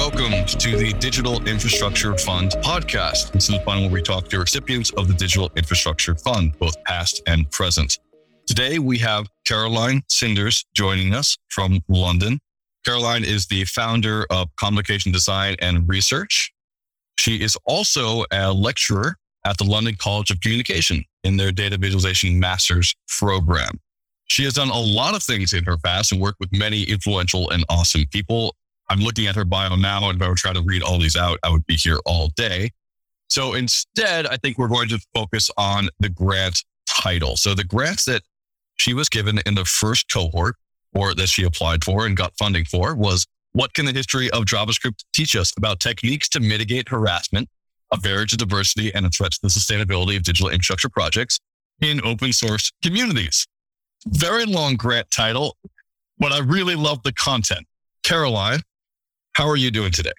welcome to the Digital Infrastructure Fund podcast. This is the fund where we talk to recipients of the Digital Infrastructure Fund, both past and present. Today we have Caroline Sinders joining us from London. Caroline is the founder of Convocation Design and Research. She is also a lecturer at the London College of Communication in their data visualization master's program. She has done a lot of things in her past and worked with many influential and awesome people. I'm looking at her bio now, and if I were trying to read all these out, I would be here all day. So instead, I think we're going to focus on the grant title. So the grants that she was given in the first cohort or that she applied for and got funding for was what can the history of JavaScript teach us about techniques to mitigate harassment, a barrier to diversity, and a threat to the sustainability of digital infrastructure projects in open source communities? Very long grant title, but I really love the content. Caroline, how are you doing today?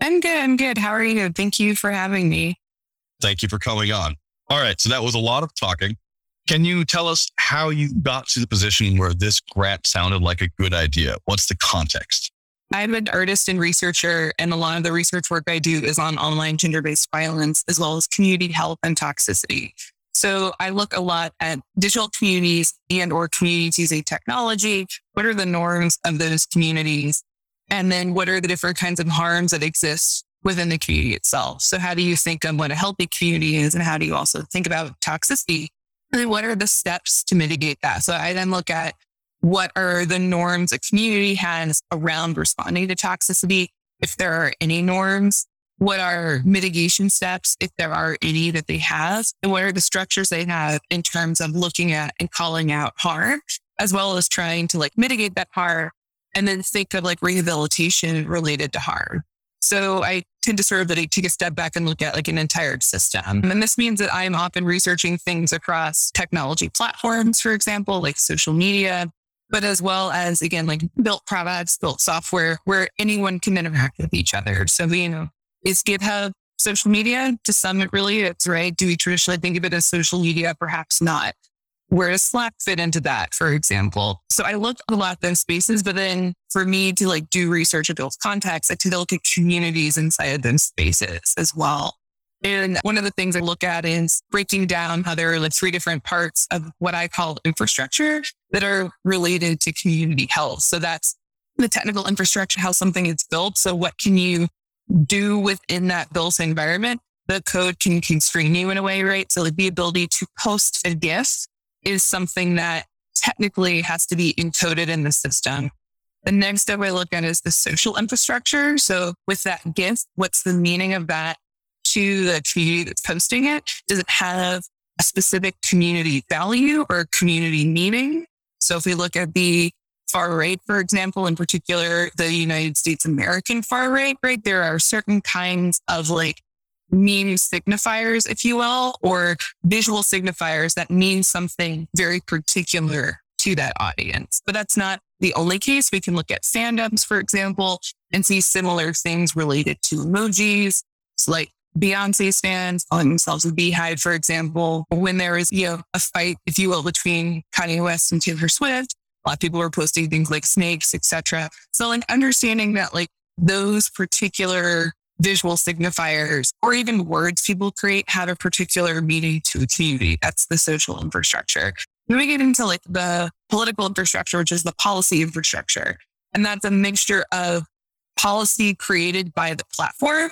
I'm good. I'm good. How are you? Thank you for having me. Thank you for coming on. All right. So that was a lot of talking. Can you tell us how you got to the position where this grant sounded like a good idea? What's the context? I'm an artist and researcher, and a lot of the research work I do is on online gender based violence, as well as community health and toxicity. So I look a lot at digital communities and or communities using technology. What are the norms of those communities? And then what are the different kinds of harms that exist within the community itself? So how do you think of what a healthy community is? And how do you also think about toxicity? And what are the steps to mitigate that? So I then look at what are the norms a community has around responding to toxicity? If there are any norms, what are mitigation steps, if there are any that they have, and what are the structures they have in terms of looking at and calling out harm, as well as trying to like mitigate that harm and then think of like rehabilitation related to harm. So I tend to sort of like take a step back and look at like an entire system. And this means that I'm often researching things across technology platforms, for example, like social media, but as well as again, like built products, built software where anyone can interact with each other. So, you know, is GitHub social media? To some, it really is, right? Do we traditionally think of it as social media? Perhaps not. Where does Slack fit into that, for example? So I look a lot at those spaces, but then for me to like do research and build context, I to look at communities inside of those spaces as well. And one of the things I look at is breaking down how there are like three different parts of what I call infrastructure that are related to community health. So that's the technical infrastructure, how something is built. So what can you do within that built environment, the code can constrain you in a way, right? So like the ability to post a GIF is something that technically has to be encoded in the system. The next step I look at is the social infrastructure. So with that GIF, what's the meaning of that to the community that's posting it? Does it have a specific community value or community meaning? So if we look at the far right, for example, in particular, the United States American far right, right? There are certain kinds of like meme signifiers, if you will, or visual signifiers that mean something very particular to that audience. But that's not the only case. We can look at fandoms, for example, and see similar things related to emojis. It's like Beyonce's fans calling themselves a beehive, for example, when there is, you know, a fight, if you will, between Kanye West and Taylor Swift, a lot of people were posting things like snakes, etc. So like understanding that like those particular visual signifiers or even words people create have a particular meaning to a community. That's the social infrastructure. Then we get into like the political infrastructure, which is the policy infrastructure. And that's a mixture of policy created by the platform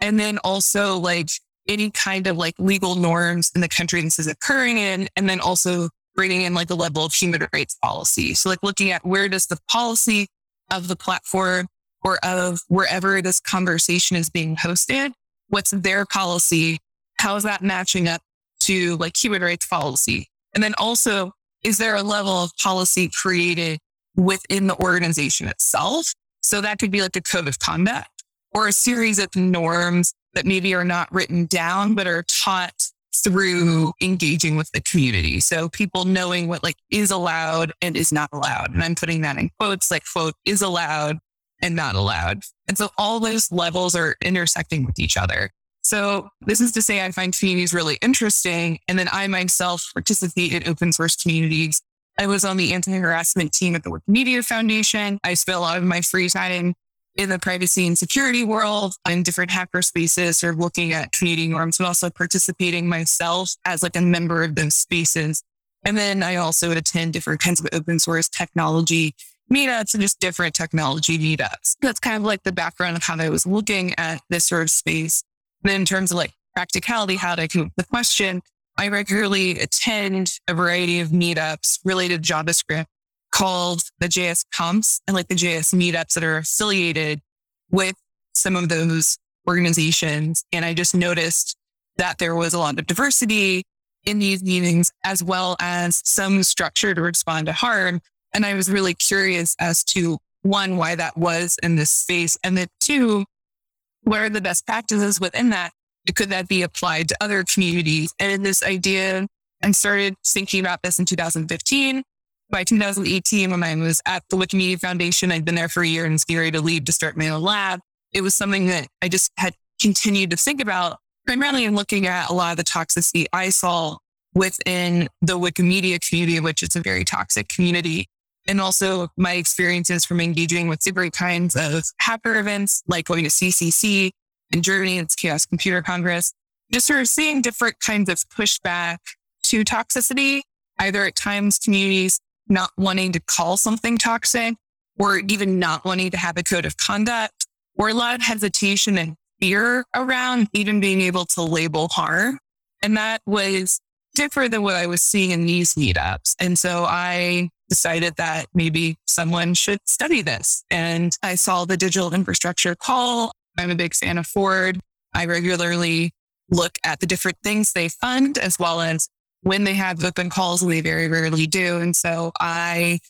and then also like any kind of like legal norms in the country this is occurring in, and then also bringing in like a level of human rights policy. So like looking at where does the policy of the platform or of wherever this conversation is being hosted, what's their policy? How is that matching up to like human rights policy? And then also, is there a level of policy created within the organization itself? So that could be like a code of conduct or a series of norms that maybe are not written down, but are taught through engaging with the community. So people knowing what like is allowed and is not allowed. And I'm putting that in quotes like quote is allowed and not allowed. And so all those levels are intersecting with each other. So this is to say I find communities really interesting. And then I myself participate in open source communities. I was on the anti-harassment team at the Wikimedia Foundation. I spent a lot of my free time in the privacy and security world in different hacker spaces or looking at community norms, but also participating myself as like a member of those spaces. And then I also attend different kinds of open source technology meetups and just different technology meetups. That's kind of like the background of how I was looking at this sort of space. Then in terms of like practicality, how to come up with the question, I regularly attend a variety of meetups related to JavaScript called the JS Comps and like the JS meetups that are affiliated with some of those organizations. And I just noticed that there was a lot of diversity in these meetings, as well as some structure to respond to harm. And I was really curious as to one, why that was in this space. And then two, what are the best practices within that? Could that be applied to other communities? And in this idea, I started thinking about this in 2015 by 2018, when I was at the Wikimedia Foundation, I'd been there for a year and was getting ready to leave to start my own lab. It was something that I just had continued to think about, primarily in looking at a lot of the toxicity I saw within the Wikimedia community, which is a very toxic community. And also my experiences from engaging with different kinds of hacker events, like going to CCC in Germany, it's Chaos Computer Congress, just sort of seeing different kinds of pushback to toxicity, either at times communities not wanting to call something toxic or even not wanting to have a code of conduct or a lot of hesitation and fear around even being able to label harm. And that was different than what I was seeing in these meetups. And so I decided that maybe someone should study this. And I saw the digital infrastructure call. I'm a big fan of Ford. I regularly look at the different things they fund as well as when they have open calls, and they very rarely do. And so I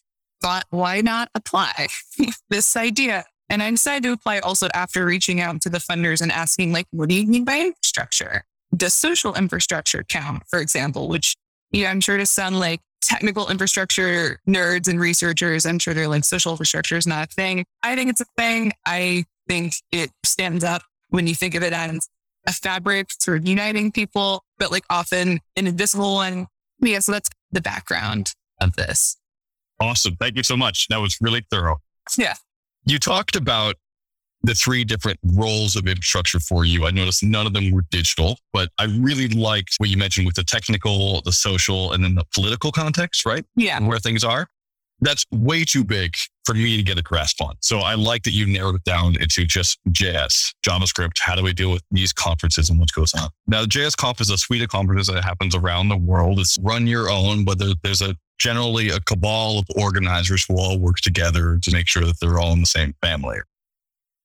thought, why not apply this idea? And I decided to apply also after reaching out to the funders and asking, like, what do you mean by infrastructure? Does social infrastructure count, for example, which, you know, I'm sure to sound like technical infrastructure nerds and researchers, I'm sure they're like social infrastructure is not a thing. I think it's a thing. I think it stands up when you think of it as a fabric sort of uniting people, but like often an invisible one. Yeah, so that's the background of this. Awesome. Thank you so much. That was really thorough. Yeah. You talked about the three different roles of infrastructure for you. I noticed none of them were digital, but I really liked what you mentioned with the technical, the social, and then the political context, right? Yeah. Where things are that's way too big for me to get a grasp on. So I like that you narrowed it down into just JS, JavaScript. How do we deal with these conferences and what goes on? Now, the JS Conf is a suite of conferences that happens around the world. It's run your own, but there, there's a generally a cabal of organizers who all work together to make sure that they're all in the same family.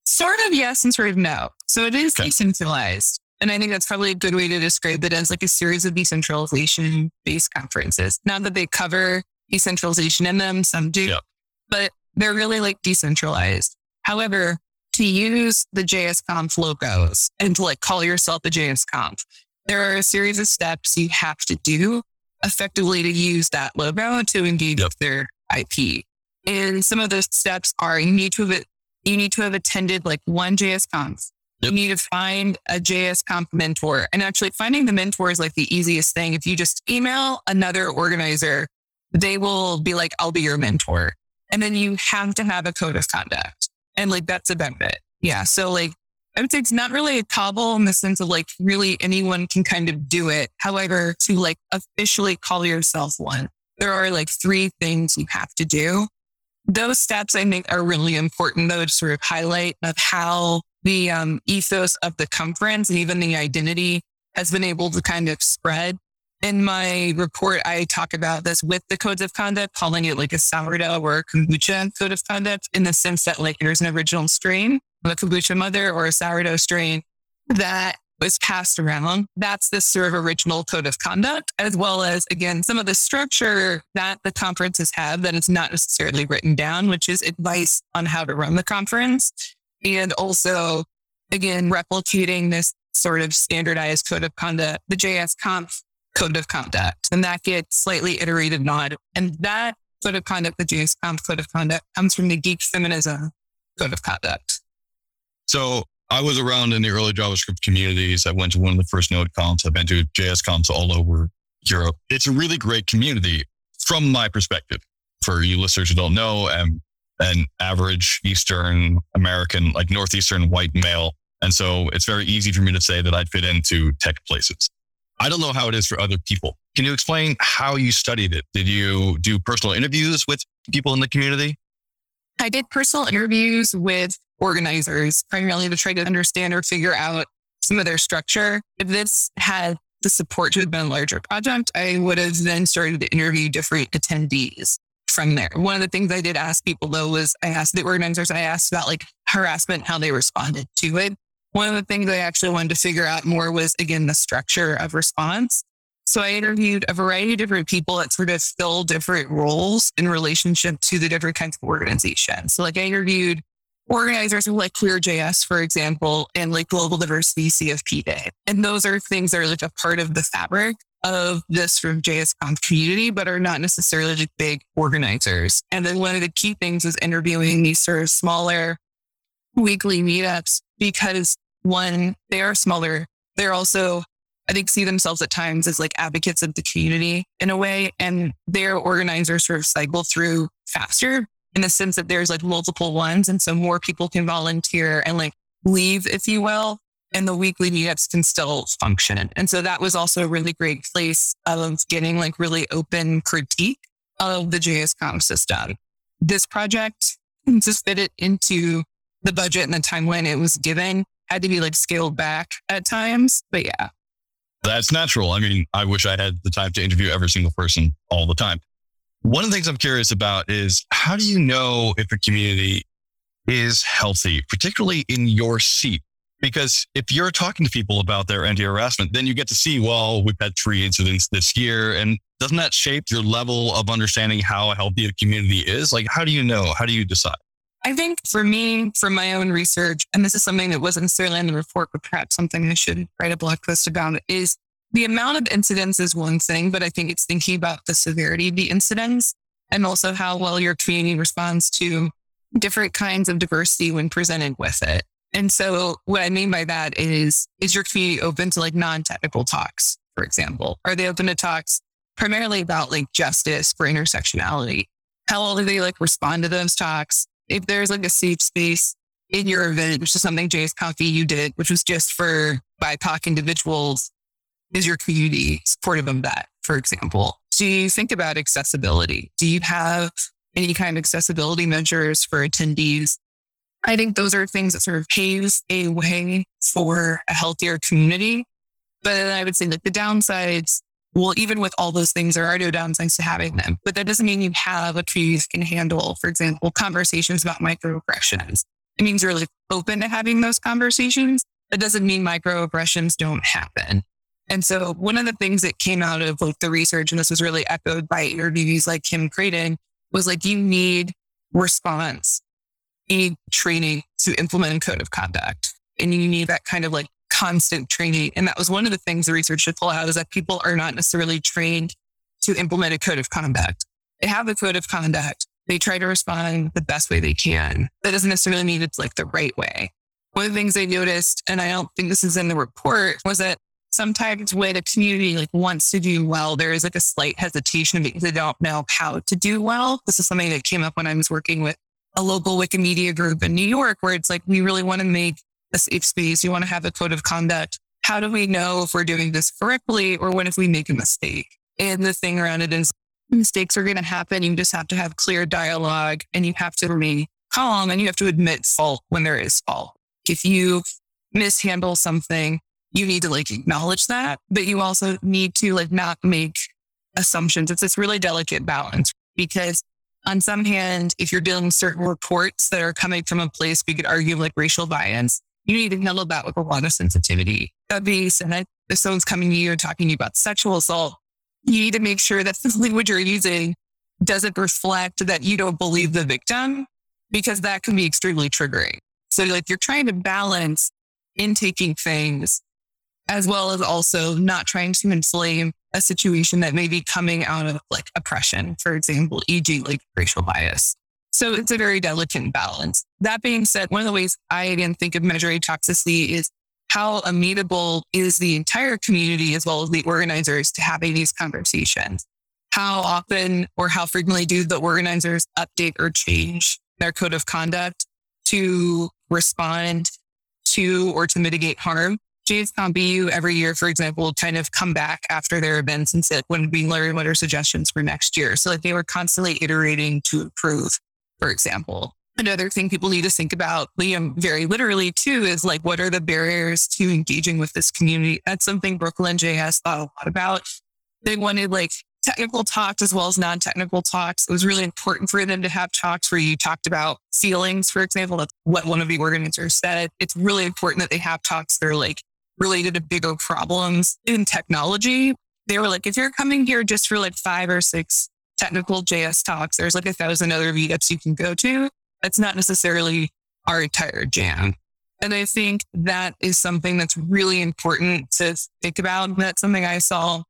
Sort of yes and sort of no. So it is okay. decentralized. And I think that's probably a good way to describe it as like a series of decentralization based conferences. Not that they cover decentralization in them, some do, yep. but they're really like decentralized. However, to use the JSConf logos and to like call yourself a JSConf, there are a series of steps you have to do effectively to use that logo to engage yep. with their IP. And some of those steps are you need to have, you need to have attended like one JSConf. Yep. You need to find a JSConf mentor. And actually finding the mentor is like the easiest thing. If you just email another organizer they will be like, I'll be your mentor. And then you have to have a code of conduct. And like, that's about it. Yeah. So like, I would say it's not really a cabal in the sense of like really anyone can kind of do it. However, to like officially call yourself one, there are like three things you have to do. Those steps I think are really important though to sort of highlight of how the um, ethos of the conference and even the identity has been able to kind of spread. In my report, I talk about this with the codes of conduct, calling it like a sourdough or a kombucha code of conduct in the sense that like there's an original strain, a kombucha mother or a sourdough strain that was passed around. That's the sort of original code of conduct, as well as, again, some of the structure that the conferences have that is not necessarily written down, which is advice on how to run the conference. And also, again, replicating this sort of standardized code of conduct. The JS Conf code of conduct. And that gets slightly iterated on. And that code of conduct, the JSConf code of conduct, comes from the geek feminism code of conduct. So I was around in the early JavaScript communities. I went to one of the first NodeConfs. I've been to JSConfs all over Europe. It's a really great community from my perspective. For you listeners who don't know, um, an average Eastern American, like Northeastern white male. And so it's very easy for me to say that I'd fit into tech places. I don't know how it is for other people. Can you explain how you studied it? Did you do personal interviews with people in the community? I did personal interviews with organizers, primarily to try to understand or figure out some of their structure. If this had the support to have been a larger project, I would have then started to interview different attendees from there. One of the things I did ask people though was I asked the organizers, I asked about like harassment, how they responded to it. One of the things I actually wanted to figure out more was again the structure of response. So I interviewed a variety of different people that sort of fill different roles in relationship to the different kinds of organizations. So like I interviewed organizers like Queer.js, for example, and like Global Diversity CFP Day. And those are things that are like a part of the fabric of this sort of JSConf community, but are not necessarily like big organizers. And then one of the key things is interviewing these sort of smaller weekly meetups because one, they are smaller. They're also, I think, see themselves at times as like advocates of the community in a way. And their organizers sort of cycle through faster in the sense that there's like multiple ones. And so more people can volunteer and like leave, if you will, and the weekly meetups can still function. And so that was also a really great place of getting like really open critique of the JSConf system. This project just fit it into the budget and the timeline it was given had to be like scaled back at times. But yeah. That's natural. I mean, I wish I had the time to interview every single person all the time. One of the things I'm curious about is how do you know if a community is healthy, particularly in your seat? Because if you're talking to people about their anti harassment, then you get to see, well, we've had three incidents this year. And doesn't that shape your level of understanding how healthy a community is? Like, how do you know? How do you decide? I think for me, from my own research, and this is something that wasn't necessarily in the report, but perhaps something I should write a blog post about, is the amount of incidents is one thing, but I think it's thinking about the severity of the incidents and also how well your community responds to different kinds of diversity when presented with it. And so what I mean by that is, is your community open to like non-technical talks, for example? Are they open to talks primarily about like justice for intersectionality? How well do they like respond to those talks? If there's like a safe space in your event, which is something JSConf EU did, which was just for BIPOC individuals, is your community supportive of that, for example? Do you think about accessibility? Do you have any kind of accessibility measures for attendees? I think those are things that sort of paves a way for a healthier community. But I would say that the downsides, well, even with all those things, there are no downsides to having them. But that doesn't mean you have a community that can handle, for example, conversations about microaggressions. It means you're really open to having those conversations. That doesn't mean microaggressions don't happen. And so one of the things that came out of like the research, and this was really echoed by interviewees like Kim Crayton, was like you need response, you need training to implement a code of conduct. And you need that kind of like constant training. And that was one of the things the research should pull out is that people are not necessarily trained to implement a code of conduct. They have a code of conduct. They try to respond the best way they can. That doesn't necessarily mean it's like the right way. One of the things I noticed, and I don't think this is in the report, was that sometimes when a community like wants to do well, there is like a slight hesitation because they don't know how to do well. This is something that came up when I was working with a local Wikimedia group in New York, where it's like, we really want to make a safe space. We want to have a code of conduct. How do we know if we're doing this correctly or what if we make a mistake? And the thing around it is mistakes are going to happen. You just have to have clear dialogue and you have to remain calm and you have to admit fault when there is fault. If you mishandle something, you need to like acknowledge that, but you also need to like not make assumptions. It's this really delicate balance because on some hand, if you're dealing with certain reports that are coming from a place we could argue like racial bias, you need to handle that with a lot of sensitivity. That being said, if someone's coming to you and talking to you about sexual assault, you need to make sure that the language you're using doesn't reflect that you don't believe the victim, because that can be extremely triggering. So like you're trying to balance intaking things as well as also not trying to inflame a situation that may be coming out of like oppression, for example, e.g., like racial bias. So it's a very delicate balance. That being said, one of the ways I again think of measuring toxicity is how amenable is the entire community as well as the organizers to having these conversations? How often or how frequently do the organizers update or change their code of conduct to respond to or to mitigate harm. JSConf EU every year, for example, kind of come back after their events and say, when we learn what are suggestions for next year. So like they were constantly iterating to improve, for example. Another thing people need to think about, Liam, very literally too, is like, what are the barriers to engaging with this community? That's something Brooklyn JS thought a lot about. They wanted like technical talks as well as non-technical talks. It was really important for them to have talks where you talked about feelings, for example. That's what one of the organizers said. It's really important that they have talks that are like related to bigger problems in technology. They were like, if you're coming here just for like five or six technical JS talks, there's like a thousand other meetups you can go to. That's not necessarily our entire jam. And I think that is something that's really important to think about. That's something I saw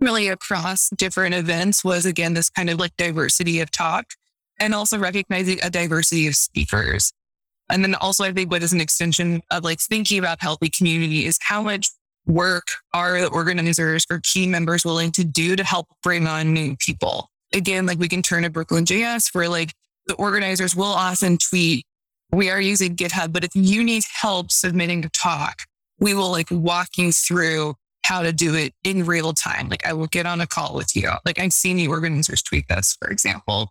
really across different events was again, this kind of like diversity of talk and also recognizing a diversity of speakers. And then also, I think what is an extension of like thinking about healthy community is how much work are the organizers or key members willing to do to help bring on new people? Again, like we can turn to Brooklyn JS where like the organizers will often tweet, we are using GitHub, but if you need help submitting a talk, we will like walk you through how to do it in real time. Like I will get on a call with you. Like I've seen the organizers tweet this, for example.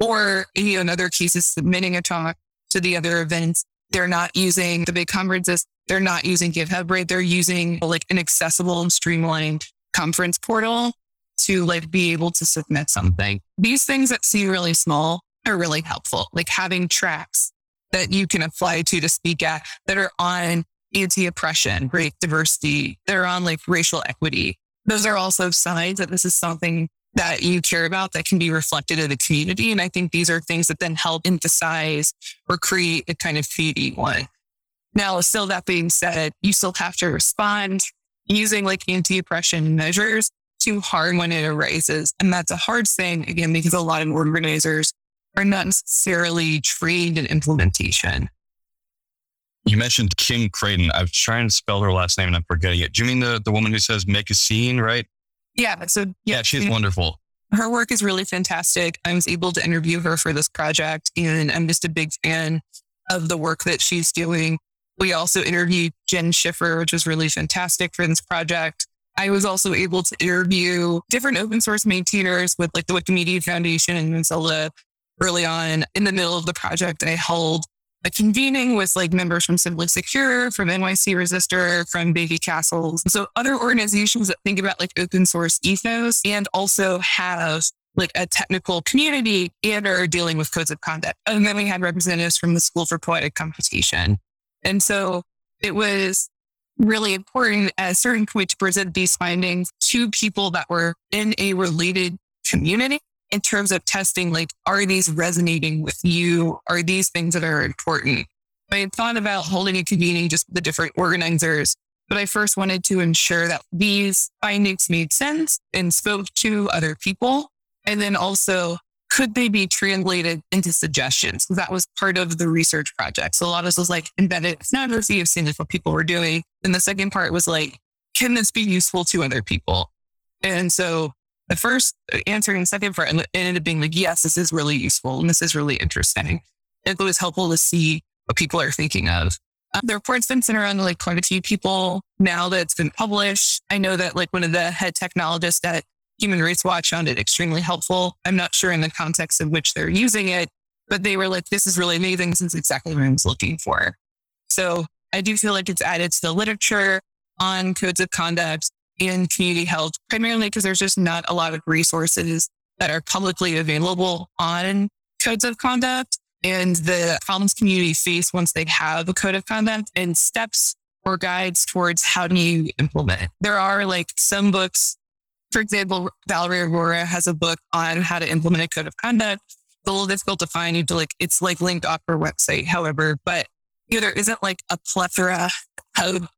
Or you know, in other cases, submitting a talk to the other events. They're not using the big conferences. They're not using GitHub, right? They're using like an accessible and streamlined conference portal to like be able to submit something. These things that seem really small are really helpful. Like having tracks that you can apply to to speak at that are on anti-oppression, race diversity, they're on like racial equity. Those are also signs that this is something that you care about that can be reflected in the community. And I think these are things that then help emphasize or create a kind of feeding one. Now, still that being said, you still have to respond using like anti-oppression measures to harm when it arises. And that's a hard thing, again, because a lot of organizers are not necessarily trained in implementation. You mentioned Kim Crayton. I was trying to spell her last name and I'm forgetting it. Do you mean the, the woman who says make a scene, right? Yeah. So yeah, yeah she's wonderful. Her work is really fantastic. I was able to interview her for this project and I'm just a big fan of the work that she's doing. We also interviewed Jenn Schiffer, which was really fantastic for this project. I was also able to interview different open source maintainers with like the Wikimedia Foundation and Mozilla early on in the middle of the project. I held a convening with like members from Simply Secure, from NYC Resistor, from Babycastles. So other organizations that think about like open source ethos and also have like a technical community and are dealing with codes of conduct. And then we had representatives from the School for Poetic Computation. And so it was really important at a certain point to present these findings to people that were in a related community in terms of testing, like, are these resonating with you? Are these things that are important? I had thought about holding a convening just with the different organizers, but I first wanted to ensure that these findings made sense and spoke to other people. And then also, could they be translated into suggestions? That was part of the research project. So a lot of this was like embedded ethnography of seeing what people were doing. And the second part was like, can this be useful to other people? And so the first answer and second part ended up being like, yes, this is really useful and this is really interesting. It was helpful to see what people are thinking of. Um, the report's been sent around to like quite a few people now that it's been published. I know that like one of the head technologists at Human Rights Watch found it extremely helpful. I'm not sure in the context in which they're using it, but they were like, this is really amazing. This is exactly what I was looking for. So I do feel like it's added to the literature on codes of conduct in community health, primarily because there's just not a lot of resources that are publicly available on codes of conduct and the problems community face once they have a code of conduct and steps or guides towards how do you implement. There are like some books, for example, Valerie Aurora has a book on how to implement a code of conduct. It's a little difficult to find. You to like, it's like linked off her website, however, but you know, there isn't like a plethora of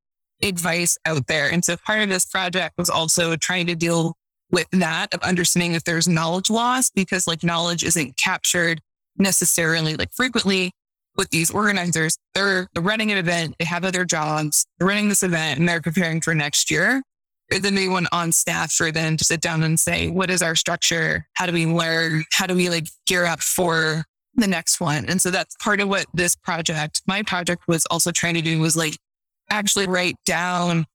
advice out there. And so part of this project was also trying to deal with that of understanding if there's knowledge loss because like knowledge isn't captured necessarily like frequently with these organizers. They're, running an event, they have other jobs, they're running this event and they're preparing for next year. Is then anyone on staff for them to sit down and say, what is our structure? How do we learn? How do we like gear up for the next one. And so that's part of what this project, my project was also trying to do was like actually write down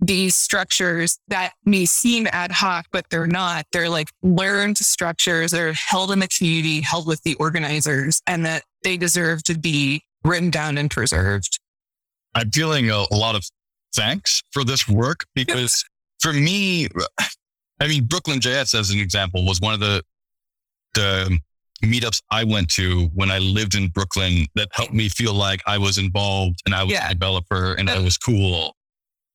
these structures that may seem ad hoc, but they're not. They're like learned structures. They're held in the community, held with the organizers, and that they deserve to be written down and preserved. I'm feeling a, a lot of thanks for this work because for me, I mean, Brooklyn JS as an example was one of the the meetups I went to when I lived in Brooklyn that helped me feel like I was involved and I was yeah. a developer and I was cool.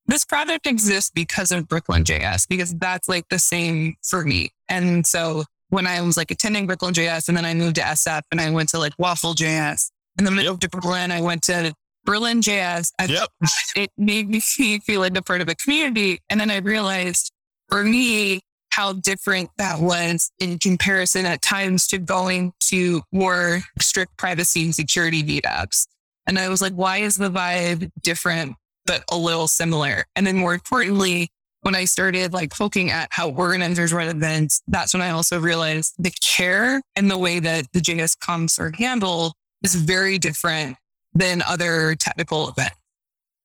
This project exists because of Brooklyn JS, because that's like the same for me. And so when I was like attending Brooklyn JS and then I moved to SF and I went to like Waffle JS and then moved to Berlin, I went to Berlin JS. I, yep. It made me feel like a part of a community. And then I realized for me, how different that was in comparison at times to going to more strict privacy and security meetups. And I was like, why is the vibe different, but a little similar? And then more importantly, when I started like looking at how organizers run events, that's when I also realized the care and the way that the JSConfs are handled is very different than other technical events.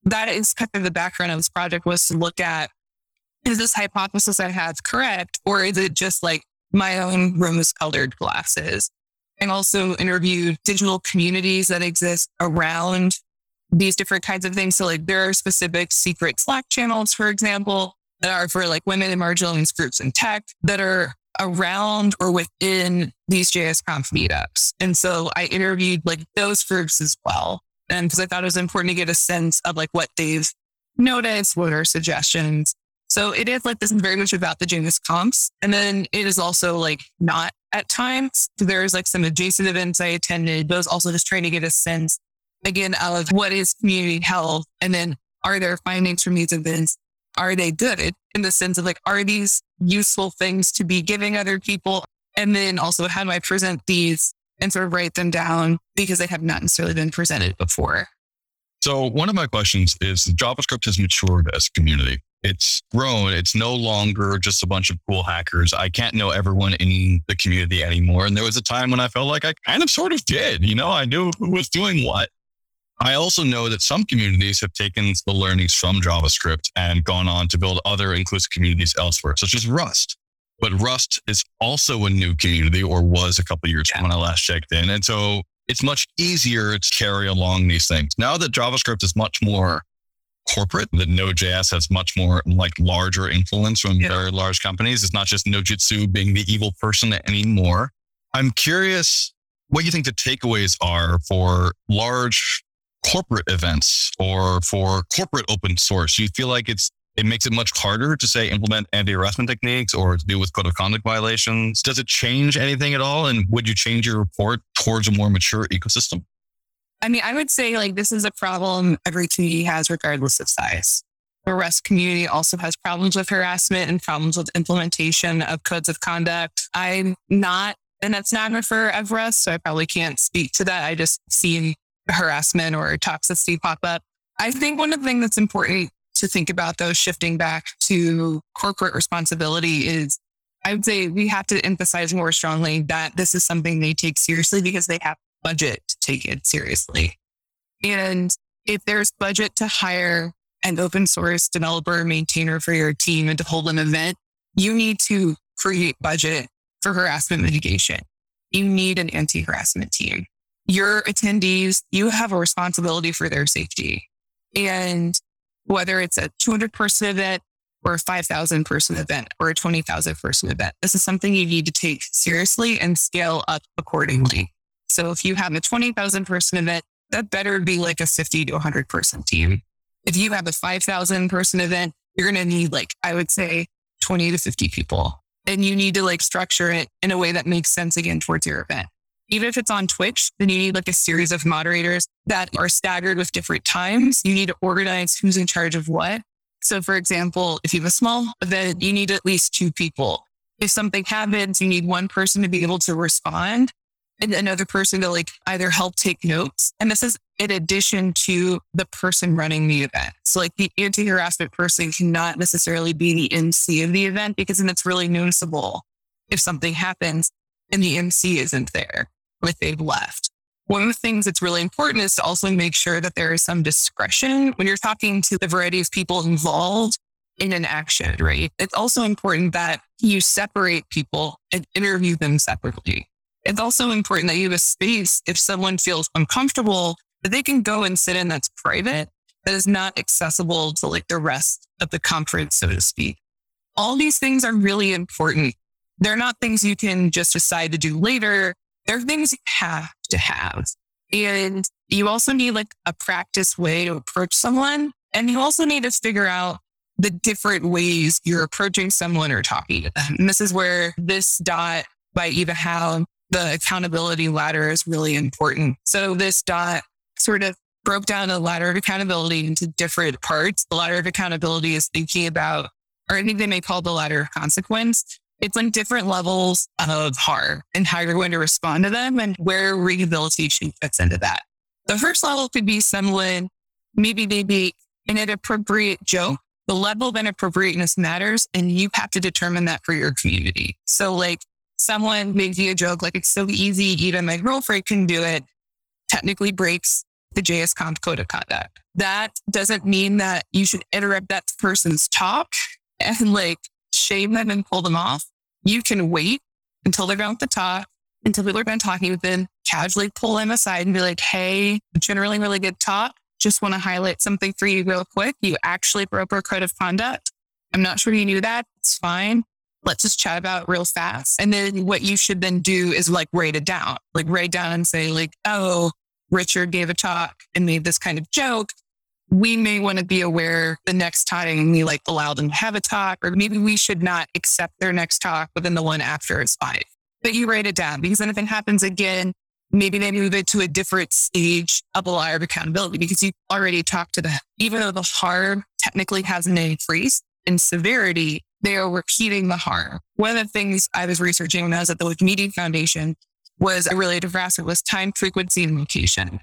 That is kind of the background of this project was to look at is this hypothesis I have correct? Or is it just like my own rose colored glasses? And also interviewed digital communities that exist around these different kinds of things. So like there are specific secret Slack channels, for example, that are for like women and marginalized groups in tech that are around or within these JSConf meetups. And so I interviewed like those groups as well. And because I thought it was important to get a sense of like what they've noticed, what are suggestions. So it is like this is very much about the JSConfs. And then it is also like not at times. There's like some adjacent events I attended, was also just trying to get a sense again of what is community health. And then are there findings from these events? Are they good in the sense of like, are these useful things to be giving other people? And then also, how do I present these and sort of write them down because they have not necessarily been presented before? So, one of my questions is JavaScript has matured as a community it's grown. It's no longer just a bunch of cool hackers. I can't know everyone in the community anymore. And there was a time when I felt like I kind of sort of did. You know, I knew who was doing what. I also know that some communities have taken the learnings from JavaScript and gone on to build other inclusive communities elsewhere, such as Rust. But Rust is also a new community, or was a couple years yeah. when I last checked in. And so it's much easier to carry along these things. Now that JavaScript is much more corporate that Node.js has much more like larger influence from yeah. very large companies. It's not just Nodejitsu being the evil person anymore. I'm curious what you think the takeaways are for large corporate events or for corporate open source. Do you feel like it's it makes it much harder to say implement anti-harassment techniques or to deal with code of conduct violations. Does it change anything at all? And would you change your report towards a more mature ecosystem? I mean, I would say like this is a problem every community has, regardless of size. The Rust community also has problems with harassment and problems with implementation of codes of conduct. I'm not an ethnographer of Rust, so I probably can't speak to that. I just see harassment or toxicity pop up. I think one of the things that's important to think about, though, shifting back to corporate responsibility is I would say we have to emphasize more strongly that this is something they take seriously because they have budget to take it seriously. And if there's budget to hire an open source developer maintainer for your team and to hold an event, you need to create budget for harassment mitigation. You need an anti harassment team. Your attendees, you have a responsibility for their safety. And whether it's a 200 person event or a 5,000 person event or a 20,000 person event, this is something you need to take seriously and scale up accordingly. So if you have a 20,000 person event, that better be like a 50 to 100 person team. If you have a 5,000 person event, you're going to need like, I would say 20 to 50 people. And you need to like structure it in a way that makes sense again towards your event. Even if it's on Twitch, then you need like a series of moderators that are staggered with different times. You need to organize who's in charge of what. So, for example, if you have a small event, you need at least two people. If something happens, you need one person to be able to respond and another person to like either help take notes. And this is in addition to the person running the event. So like the anti-harassment person cannot necessarily be the MC of the event because then it's really noticeable if something happens and the MC isn't there. like they've left. One of the things that's really important is to also make sure that there is some discretion when you're talking to the variety of people involved in an action, right? It's also important that you separate people and interview them separately. It's also important that you have a space if someone feels uncomfortable that they can go and sit in that's private, that is not accessible to like the rest of the conference, so to speak. All these things are really important. They're not things you can just decide to do later. They're things you have to have. And you also need like a practice way to approach someone. And you also need to figure out the different ways you're approaching someone or talking to them. And this is where this dot by Eva Howe, the accountability ladder is really important. So this dot sort of broke down a ladder of accountability into different parts. The ladder of accountability is thinking about, or I think they may call the ladder of consequence. It's on different levels of harm and how you're going to respond to them and where rehabilitation fits into that. The first level could be someone, maybe they an inappropriate joke. The level of inappropriateness matters and you have to determine that for your community. So like someone makes you a joke, like it's so easy, even my girlfriend can do it, technically breaks the JSConf code of conduct. That doesn't mean that you should interrupt that person's talk and like shame them and pull them off. You can wait until they're done with the talk, until people are done talking with them, casually pull them aside and be like, Hey, generally really good talk. Just want to highlight something for you real quick. You actually broke our code of conduct. I'm not sure you knew that. It's fine. Let's just chat about real fast. And then what you should then do is like write it down, like write down and say like, Oh, Richard gave a talk and made this kind of joke, we may want to be aware the next time we like allow them to have a talk, or maybe we should not accept their next talk within the one after is fine. But you write it down because it happens again, maybe they move it to a different stage of a layer of accountability because you already talked to them. Even though the harm technically hasn't increased in severity, they are repeating the harm. One of the things I was researching when I was at the Wikimedia Foundation was related to harassment was time, frequency, and location.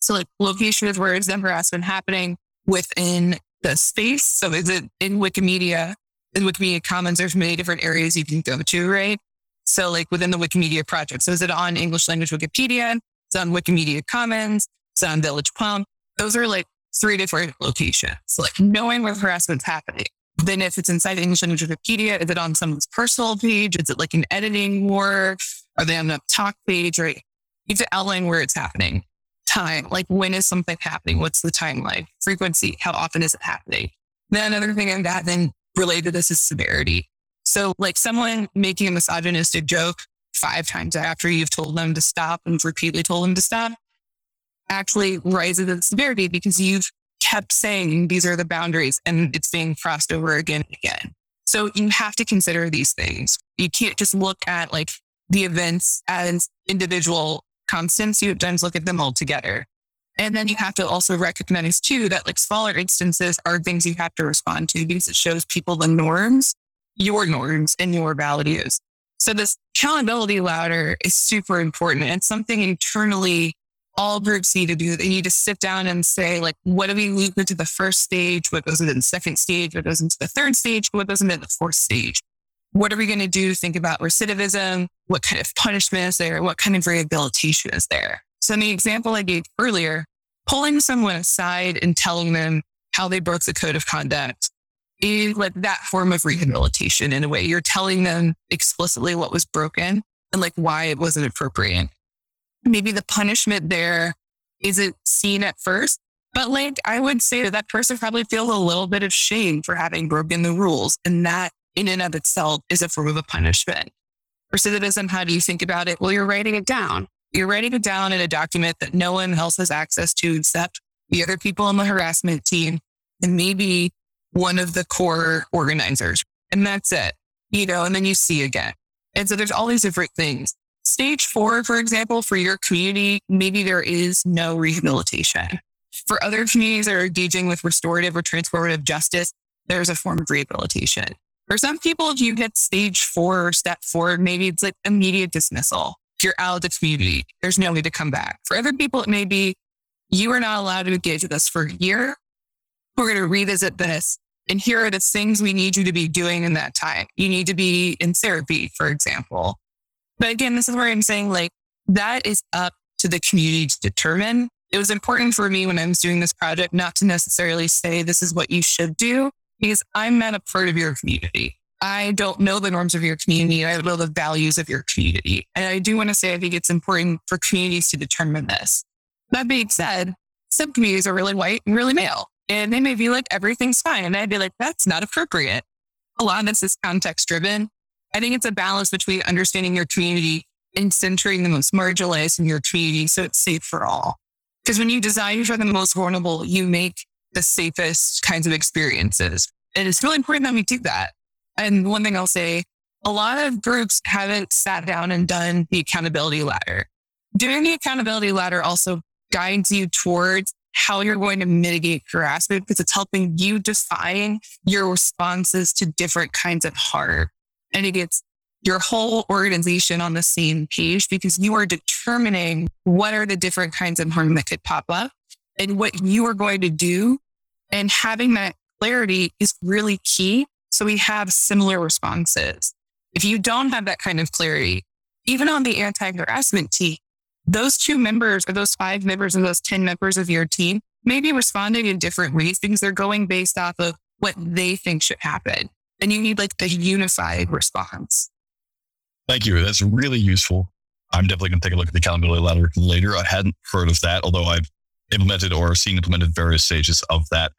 So like location is where is the harassment happening within the space. So is it in Wikimedia? In Wikimedia Commons, there's many different areas you can go to, right? So like within the Wikimedia project. So is it on English language Wikipedia? It's on Wikimedia Commons. It's on Village Pump. Those are like three different locations. Like knowing where harassment's happening. Then if it's inside English language Wikipedia, is it on someone's personal page? Is it like an editing war? Are they on the talk page? Right. You have to outline where it's happening. Time, like when is something happening? What's the timeline? Frequency, how often is it happening? Then another thing in that then related to this is severity. So like someone making a misogynistic joke five times after you've told them to stop and repeatedly told them to stop actually rises in severity because you've kept saying these are the boundaries and it's being crossed over again and again. So you have to consider these things. You can't just look at like the events as individual constants. You have to look at them all together. And then you have to also recognize too that like smaller instances are things you have to respond to because it shows people the norms, your norms and your values. So this accountability ladder is super important and something internally all groups need to do. They need to sit down and say, like, what do we move into the first stage? What goes into the second stage? What goes into the third stage? What goes into the fourth stage? What are we going to do? Think about recidivism. What kind of punishment is there? What kind of rehabilitation is there? So in the example I gave earlier, pulling someone aside and telling them how they broke the code of conduct is like that form of rehabilitation in a way. You're telling them explicitly what was broken and like why it wasn't appropriate. Maybe the punishment there isn't seen at first, but like I would say that that person probably feels a little bit of shame for having broken the rules. And that in and of itself is a form of a punishment. Recidivism, how do you think about it? Well, you're writing it down. You're writing it down in a document that no one else has access to except the other people on the harassment team and maybe one of the core organizers. And that's it, you know, and then you see again. And so there's all these different things. Stage four, for example, for your community, maybe there is no rehabilitation. For other communities that are engaging with restorative or transformative justice, there's a form of rehabilitation. For some people, if you hit stage four or step four, maybe it's like immediate dismissal. If you're out of the community, there's no need to come back. For other people, it may be you are not allowed to engage with us for a year. We're going to revisit this. And here are the things we need you to be doing in that time. You need to be in therapy, for example. But again, this is where I'm saying like that is up to the community to determine. It was important for me when I was doing this project not to necessarily say this is what you should do because I'm not a part of your community. I don't know the norms of your community. I don't know the values of your community. And I do want to say, I think it's important for communities to determine this. That being said, some communities are really white and really male, and they may be like, everything's fine. And I'd be like, that's not appropriate. A lot of this is context driven. I think it's a balance between understanding your community and centering the most marginalized in your community so it's safe for all. Because when you design for the most vulnerable, you make the safest kinds of experiences. And it's really important that we do that. And one thing I'll say, a lot of groups haven't sat down and done the accountability ladder. Doing the accountability ladder also guides you towards how you're going to mitigate harassment because it's helping you define your responses to different kinds of harm. And it gets your whole organization on the same page because you are determining what are the different kinds of harm that could pop up and what you are going to do. And having that clarity is really key. So we have similar responses. If you don't have that kind of clarity, even on the anti harassment team, those two members or those five members and those 10 members of your team may be responding in different ways because they're going based off of what they think should happen. And you need like the unified response. Thank you. That's really useful. I'm definitely going to take a look at the accountability ladder later. I hadn't heard of that, although I've implemented or seen implemented various stages of that.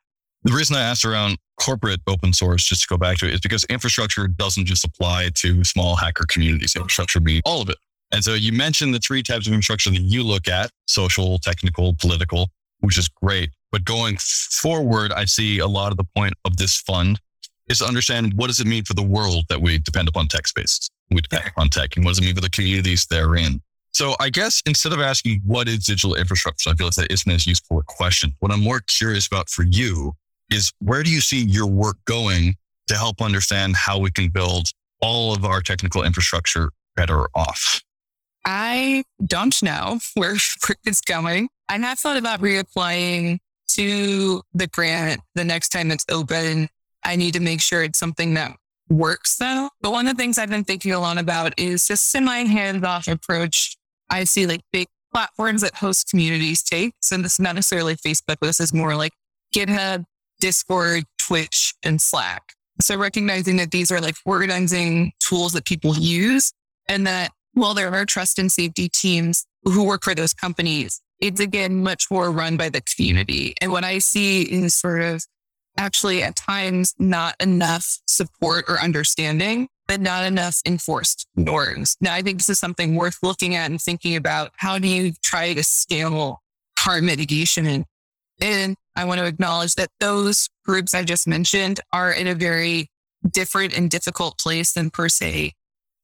The reason I asked around corporate open source, just to go back to it, is because infrastructure doesn't just apply to small hacker communities. Infrastructure be all of it. And so you mentioned the three types of infrastructure that you look at social, technical, political, which is great. But going forward, I see a lot of the point of this fund is to understand what does it mean for the world that we depend upon tech spaces. We depend upon tech and what does it mean for the communities they're in. So I guess instead of asking what is digital infrastructure, I feel like that isn't as useful a question. What I'm more curious about for you is where do you see your work going to help understand how we can build all of our technical infrastructure better off? I don't know where it's going. I have thought about reapplying to the grant the next time it's open. I need to make sure it's something that works though. But one of the things I've been thinking a lot about is just in my hands off approach. I see like big platforms that host communities take. So this is not necessarily Facebook, but this is more like GitHub, Discord, Twitch, and Slack. So recognizing that these are like organizing tools that people use and that while there are trust and safety teams who work for those companies, it's again much more run by the community. And what I see is sort of actually at times not enough support or understanding, but not enough enforced norms. Now, I think this is something worth looking at and thinking about. How do you try to scale harm mitigation? And, and I want to acknowledge that those groups I just mentioned are in a very different and difficult place than per se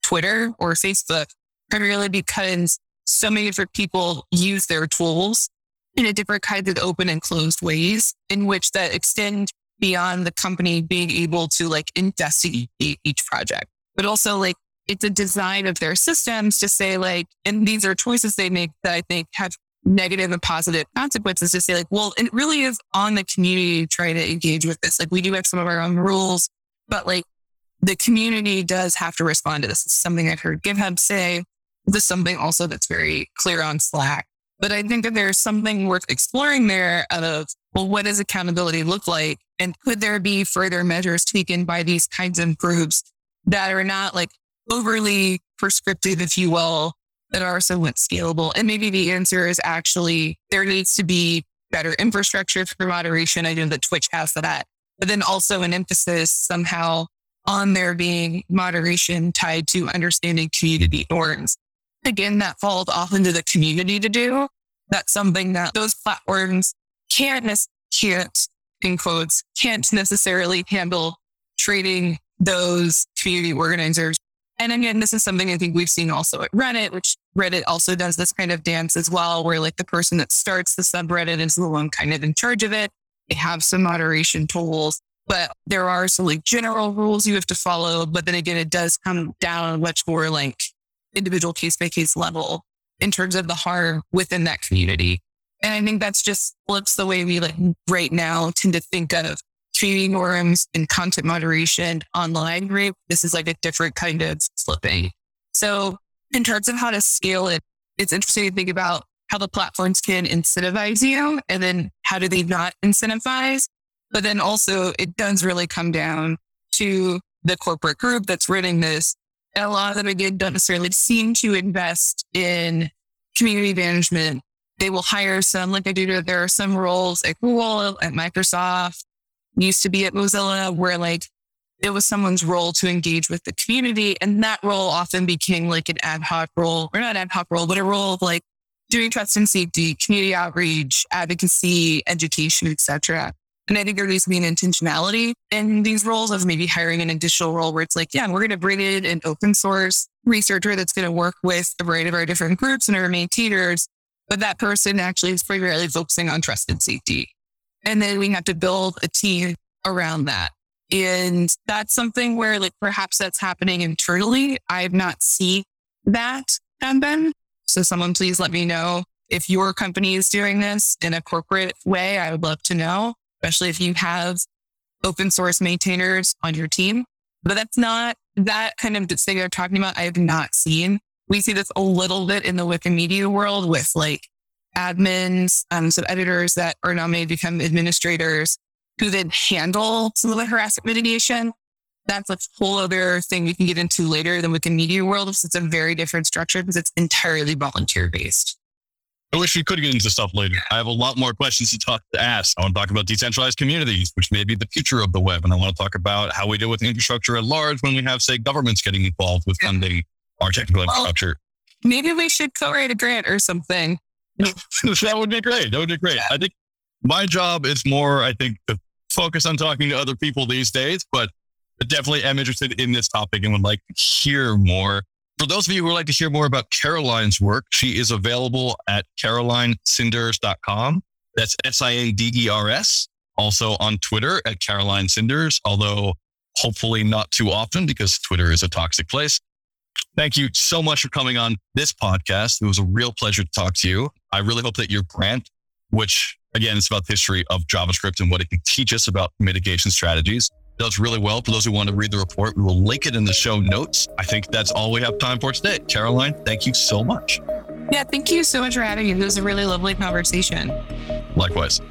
Twitter or Facebook, primarily because so many different people use their tools in a different kinds of open and closed ways in which that extend beyond the company being able to like investigate each project, but also like it's a design of their systems to say like, and these are choices they make that I think have negative and positive consequences to say like, well, it really is on the community to try to engage with this. Like we do have some of our own rules, but like the community does have to respond to this. It's something I've heard GitHub say. This is something also that's very clear on Slack. But I think that there's something worth exploring there of, well, what does accountability look like? And could there be further measures taken by these kinds of groups that are not like overly prescriptive, if you will, that are somewhat scalable? And maybe the answer is actually there needs to be better infrastructure for moderation. I know that Twitch has that, but then also an emphasis somehow on there being moderation tied to understanding community norms. Again, that falls off into the community to do. That's something that those platforms can't, can't, in quotes, can't necessarily handle trading those community organizers. And again, this is something I think we've seen also at Reddit, which Reddit also does this kind of dance as well, where like the person that starts the subreddit is the one kind of in charge of it. They have some moderation tools but there are some like general rules you have to follow. But then again, it does come down much more like individual case by case level in terms of the harm within that community. And I think that's just flips the way we like right now tend to think of community norms and content moderation online group. This is like a different kind of slipping. So in terms of how to scale it, it's interesting to think about how the platforms can incentivize you and then how do they not incentivize. But then also it does really come down to the corporate group that's running this. A lot of them again don't necessarily seem to invest in community management. They will hire some, like I do, there are some roles at Google, at Microsoft, used to be at Mozilla, where like it was someone's role to engage with the community. And that role often became like an ad hoc role, or not ad hoc role, but a role of like doing trust and safety, community outreach, advocacy, education, etc. And I think there needs to be an intentionality in these roles of maybe hiring an additional role where it's like, yeah, we're going to bring in an open source researcher that's going to work with a variety of our different groups and our main maintainers. But that person actually is primarily focusing on trust and safety. And then we have to build a team around that. And that's something where like perhaps that's happening internally. I have not seen that happen. So someone please let me know if your company is doing this in a corporate way. I would love to know, especially if you have open source maintainers on your team. But that's not that kind of thing they're talking about. I have not seen. We see this a little bit in the Wikimedia world with like admins, um, some editors that are now made become administrators who then handle some of the harassment mitigation. That's a whole other thing we can get into later than Wikimedia world. It's a very different structure because it's entirely volunteer based. I wish we could get into stuff later. I have a lot more questions to talk to ask. I want to talk about decentralized communities, which may be the future of the web. And I want to talk about how we deal with infrastructure at large when we have, say, governments getting involved with funding our technical infrastructure. Maybe we should co-write a grant or something. that would be great. That would be great. I think my job is more, I think, to focus on talking to other people these days, but I definitely am interested in this topic and would like to hear more. For those of you who would like to hear more about Caroline's work, she is available at carolinesinders.com. That's S I A D E R S. Also on Twitter at Caroline Sinders, although hopefully not too often because Twitter is a toxic place. Thank you so much for coming on this podcast. It was a real pleasure to talk to you. I really hope that your grant, which again is about the history of JavaScript and what it can teach us about mitigation strategies, does really well. For those who want to read the report, we will link it in the show notes. I think that's all we have time for today. Caroline, thank you so much. Yeah, thank you so much for having me. It was a really lovely conversation. Likewise.